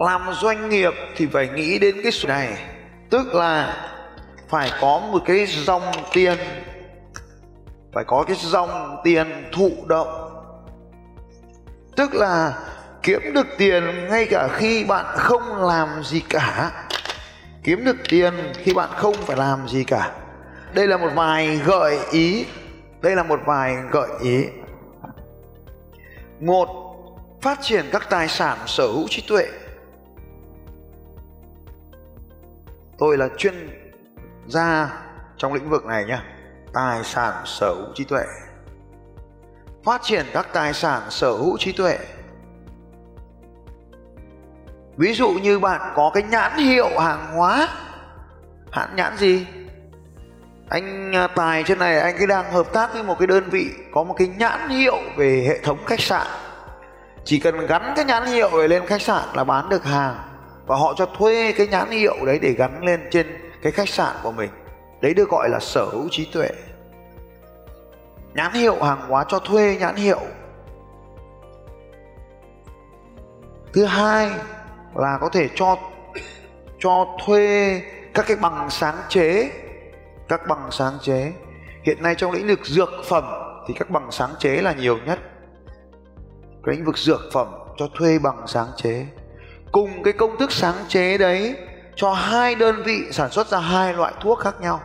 làm doanh nghiệp thì phải nghĩ đến cái số này. Tức là phải có một cái dòng tiền, phải có cái dòng tiền thụ động. Tức là kiếm được tiền ngay cả khi bạn không làm gì cả. Kiếm được tiền khi bạn không phải làm gì cả. Đây là một vài gợi ý. Đây là một vài gợi ý. Một, phát triển các tài sản sở hữu trí tuệ. Tôi là chuyên gia trong lĩnh vực này nhé tài sản sở hữu trí tuệ. Phát triển các tài sản sở hữu trí tuệ. Ví dụ như bạn có cái nhãn hiệu hàng hóa. Hãng nhãn gì? Anh à, tài trên này, anh cái đang hợp tác với một cái đơn vị có một cái nhãn hiệu về hệ thống khách sạn. Chỉ cần gắn cái nhãn hiệu về lên khách sạn là bán được hàng và họ cho thuê cái nhãn hiệu đấy để gắn lên trên cái khách sạn của mình. Đấy được gọi là sở hữu trí tuệ. Nhãn hiệu, hàng hóa cho thuê nhãn hiệu. Thứ hai là có thể cho cho thuê các cái bằng sáng chế. Các bằng sáng chế. Hiện nay trong lĩnh vực dược phẩm thì các bằng sáng chế là nhiều nhất. Cái lĩnh vực dược phẩm cho thuê bằng sáng chế cùng cái công thức sáng chế đấy cho hai đơn vị sản xuất ra hai loại thuốc khác nhau.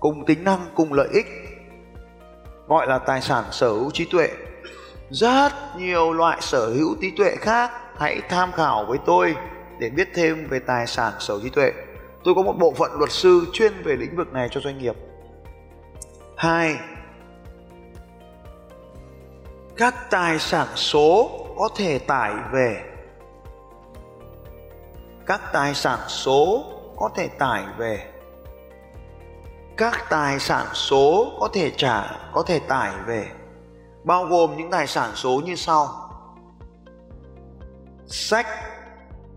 Cùng tính năng, cùng lợi ích, gọi là tài sản sở hữu trí tuệ. Rất nhiều loại sở hữu trí tuệ khác, hãy tham khảo với tôi để biết thêm về tài sản sở hữu trí tuệ. Tôi có một bộ phận luật sư chuyên về lĩnh vực này cho doanh nghiệp. Hai, các tài sản số có thể tải về. Các tài sản số có thể tải về. Các tài sản số có thể trả, có thể tải về. Bao gồm những tài sản số như sau. Sách,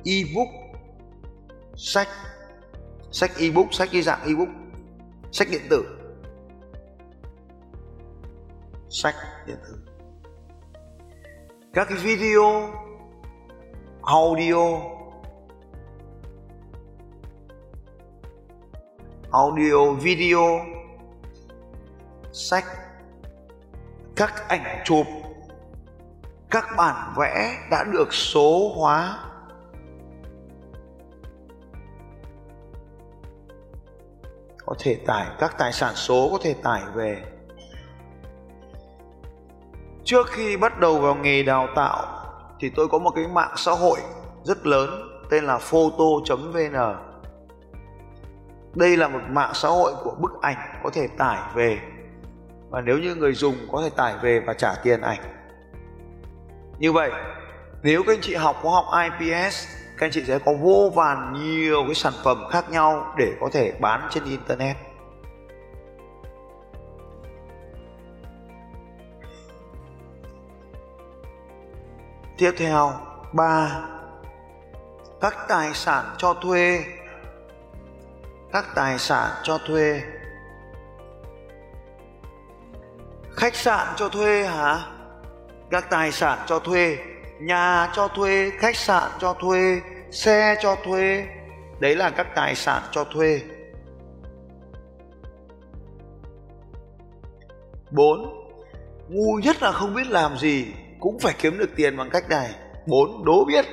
ebook. Sách sách ebook, sách dưới dạng ebook. Sách điện tử. Sách điện tử các cái video, audio. Audio, video. Sách. Các ảnh chụp. Các bản vẽ đã được số hóa. Có thể tải các tài sản số có thể tải về trước khi bắt đầu vào nghề đào tạo, thì tôi có một cái mạng xã hội rất lớn, tên là photo.vn đây là một mạng xã hội của bức ảnh có thể tải về. Và nếu như người dùng có thể tải về và trả tiền ảnh. Như vậy, nếu các anh chị học khoa học IPS các anh chị sẽ có vô vàn nhiều cái sản phẩm khác nhau để có thể bán trên internet. Tiếp theo, 3. Các tài sản cho thuê. Các tài sản cho thuê. Khách sạn cho thuê hả? Các tài sản cho thuê, nhà cho thuê, khách sạn cho thuê, xe cho thuê. Đấy là các tài sản cho thuê. 4. Ngu nhất là không biết làm gì cũng phải kiếm được tiền bằng cách này. Bốn, đố biết.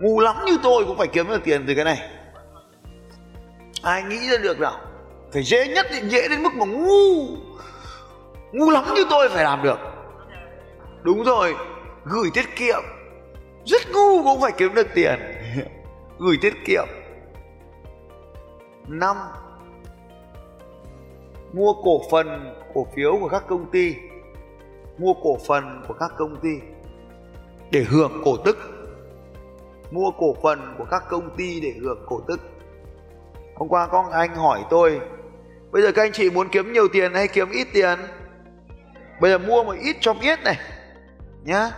Ngu lắm như tôi cũng phải kiếm được tiền từ cái này. Ai nghĩ ra được nào? Phải dễ nhất thì dễ đến mức mà ngu. Ngu lắm như tôi phải làm được. Đúng rồi, gửi tiết kiệm. Rất ngu cũng phải kiếm được tiền. Gửi tiết kiệm. Năm, mua cổ phần, cổ phiếu của các công ty mua cổ phần của các công ty. Để hưởng cổ tức. Mua cổ phần của các công ty để hưởng cổ tức. Hôm qua có anh hỏi tôi, bây giờ các anh chị muốn kiếm nhiều tiền hay kiếm ít tiền? Bây giờ mua một ít cho biết này, nhá.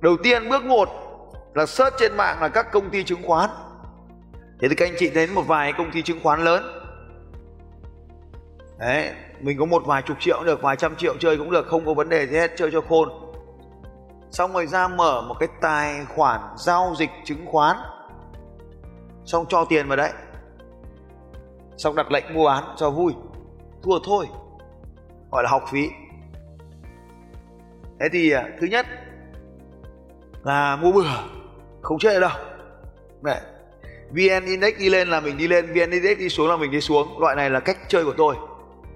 Đầu tiên bước một là search trên mạng là các công ty chứng khoán. Thế thì các anh chị đến một vài công ty chứng khoán lớn. Đấy mình có một vài chục triệu cũng được, vài trăm triệu chơi cũng được, không có vấn đề gì hết, chơi cho khôn. Xong rồi ra mở một cái tài khoản giao dịch chứng khoán. Xong cho tiền vào đấy. Xong đặt lệnh mua bán cho vui. Thua thôi. Gọi là học phí. Thế thì à, thứ nhất là mua bừa. Không chết đâu. Đấy. vn index đi lên là mình đi lên, vn index đi xuống là mình đi xuống. Loại này là cách chơi của tôi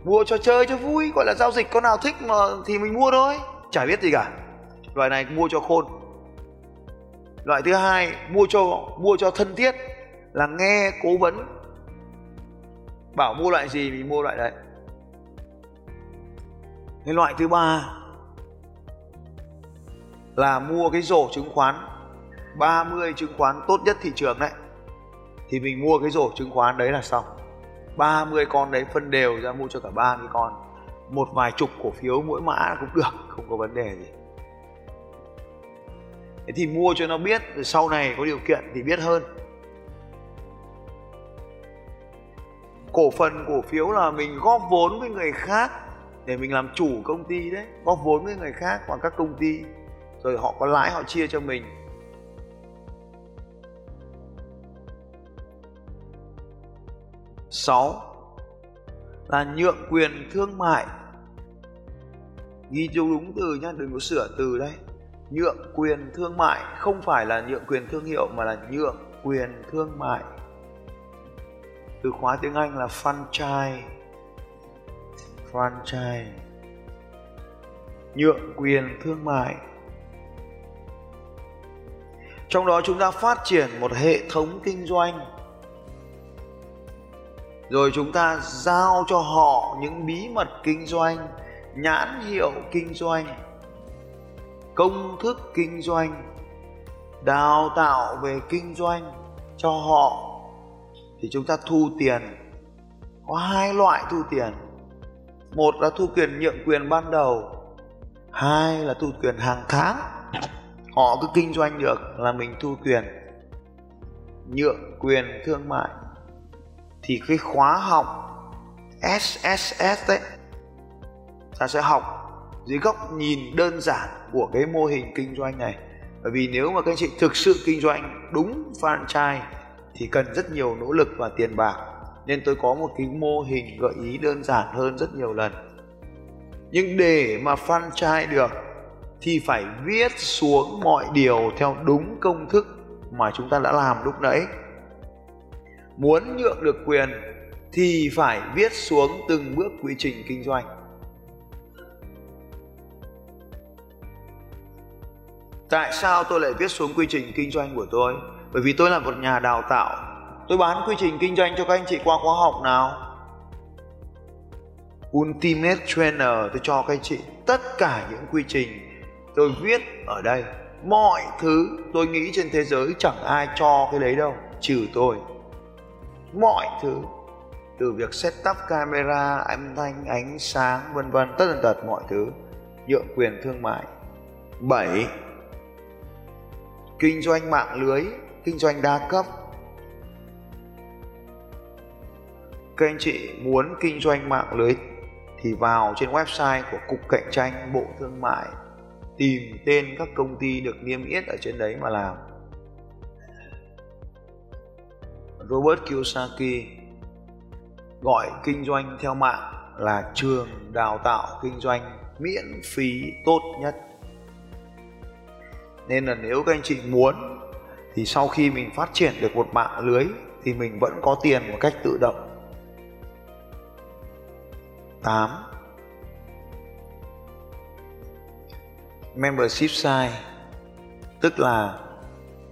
mua cho chơi cho vui, gọi là giao dịch con nào thích mà thì mình mua thôi. Chả biết gì cả. Loại này mua cho khôn. Loại thứ hai, mua cho mua cho thân thiết, là nghe, cố vấn. Bảo mua loại gì mình mua loại đấy. Cái loại thứ ba là mua cái rổ chứng khoán. 30 chứng khoán tốt nhất thị trường đấy. Thì mình mua cái rổ chứng khoán đấy là xong. 30 con đấy phân đều ra mua cho cả 30 con. Một vài chục cổ phiếu mỗi mã cũng được, không có vấn đề gì. Thế thì mua cho nó biết, rồi sau này có điều kiện thì biết hơn. Cổ phần cổ phiếu là mình góp vốn với người khác để mình làm chủ công ty đấy, góp vốn với người khác hoặc các công ty, rồi họ có lãi họ chia cho mình. Sáu là nhượng quyền thương mại. Ghi chú đúng từ nhá, đừng có sửa từ đây. Nhượng quyền thương mại không phải là nhượng quyền thương hiệu mà là nhượng quyền thương mại. Từ khóa tiếng Anh là franchise. Franchise. Nhượng quyền thương mại. Trong đó chúng ta phát triển một hệ thống kinh doanh rồi chúng ta giao cho họ những bí mật kinh doanh, nhãn hiệu kinh doanh, công thức kinh doanh, đào tạo về kinh doanh cho họ. Thì chúng ta thu tiền. Có hai loại thu tiền. Một là thu quyền nhượng quyền ban đầu, hai là thu quyền hàng tháng. Họ cứ kinh doanh được là mình thu quyền nhượng quyền thương mại thì cái khóa học SSS đấy, ta sẽ học dưới góc nhìn đơn giản của cái mô hình kinh doanh này. Bởi vì nếu mà các anh chị thực sự kinh doanh đúng franchise thì cần rất nhiều nỗ lực và tiền bạc. Nên tôi có một cái mô hình gợi ý đơn giản hơn rất nhiều lần. Nhưng để mà franchise được thì phải viết xuống mọi điều theo đúng công thức mà chúng ta đã làm lúc nãy muốn nhượng được quyền thì phải viết xuống từng bước quy trình kinh doanh. Tại sao tôi lại viết xuống quy trình kinh doanh của tôi? Bởi vì tôi là một nhà đào tạo. Tôi bán quy trình kinh doanh cho các anh chị qua khóa học nào? Ultimate trainer, tôi cho các anh chị tất cả những quy trình tôi viết ở đây. Mọi thứ tôi nghĩ trên thế giới chẳng ai cho cái đấy đâu, trừ tôi mọi thứ. Từ việc setup camera, âm thanh, ánh sáng, vân vân, tất tần tật mọi thứ. Nhượng quyền thương mại. 7 kinh doanh mạng lưới, kinh doanh đa cấp. Các anh chị muốn kinh doanh mạng lưới thì vào trên website của cục cạnh tranh bộ thương mại, tìm tên các công ty được niêm yết ở trên đấy mà làm. Robert Kiyosaki gọi kinh doanh theo mạng là trường đào tạo kinh doanh miễn phí tốt nhất. Nên là nếu các anh chị muốn, thì sau khi mình phát triển được một mạng lưới, thì mình vẫn có tiền một cách tự động. 8 membership site tức là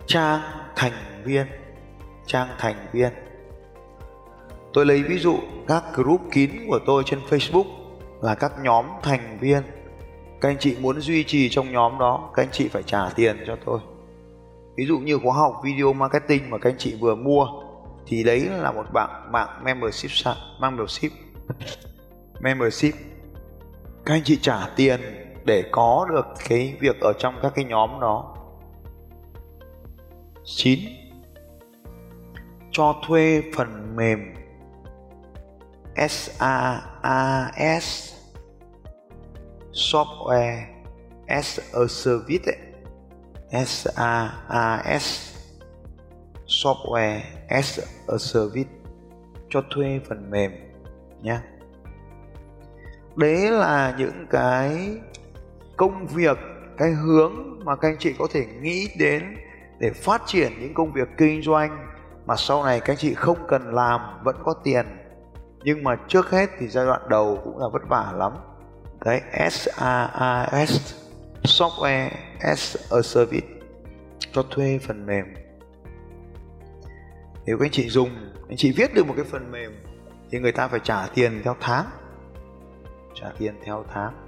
trang thành viên trang thành viên. Tôi lấy ví dụ các group kín của tôi trên facebook là các nhóm thành viên. Các anh chị muốn duy trì trong nhóm đó, các anh chị phải trả tiền cho tôi. Ví dụ như khóa học video marketing mà các anh chị vừa mua, thì đấy là một bạn mạng membership membership membership. Các anh chị trả tiền để có được cái việc ở trong các cái nhóm đó. 9 cho thuê phần mềm SaaS software as a service ấy. SaaS software as a service cho thuê phần mềm nhé đấy là những cái công việc, cái hướng mà các anh chị có thể nghĩ đến để phát triển những công việc kinh doanh mà sau này các anh chị không cần làm, vẫn có tiền. Nhưng mà trước hết thì giai đoạn đầu cũng là vất vả lắm. Cái SaaS software as a service, cho thuê phần mềm. Nếu các anh chị dùng anh chị viết được một cái phần mềm, thì người ta phải trả tiền theo tháng. Trả tiền theo tháng.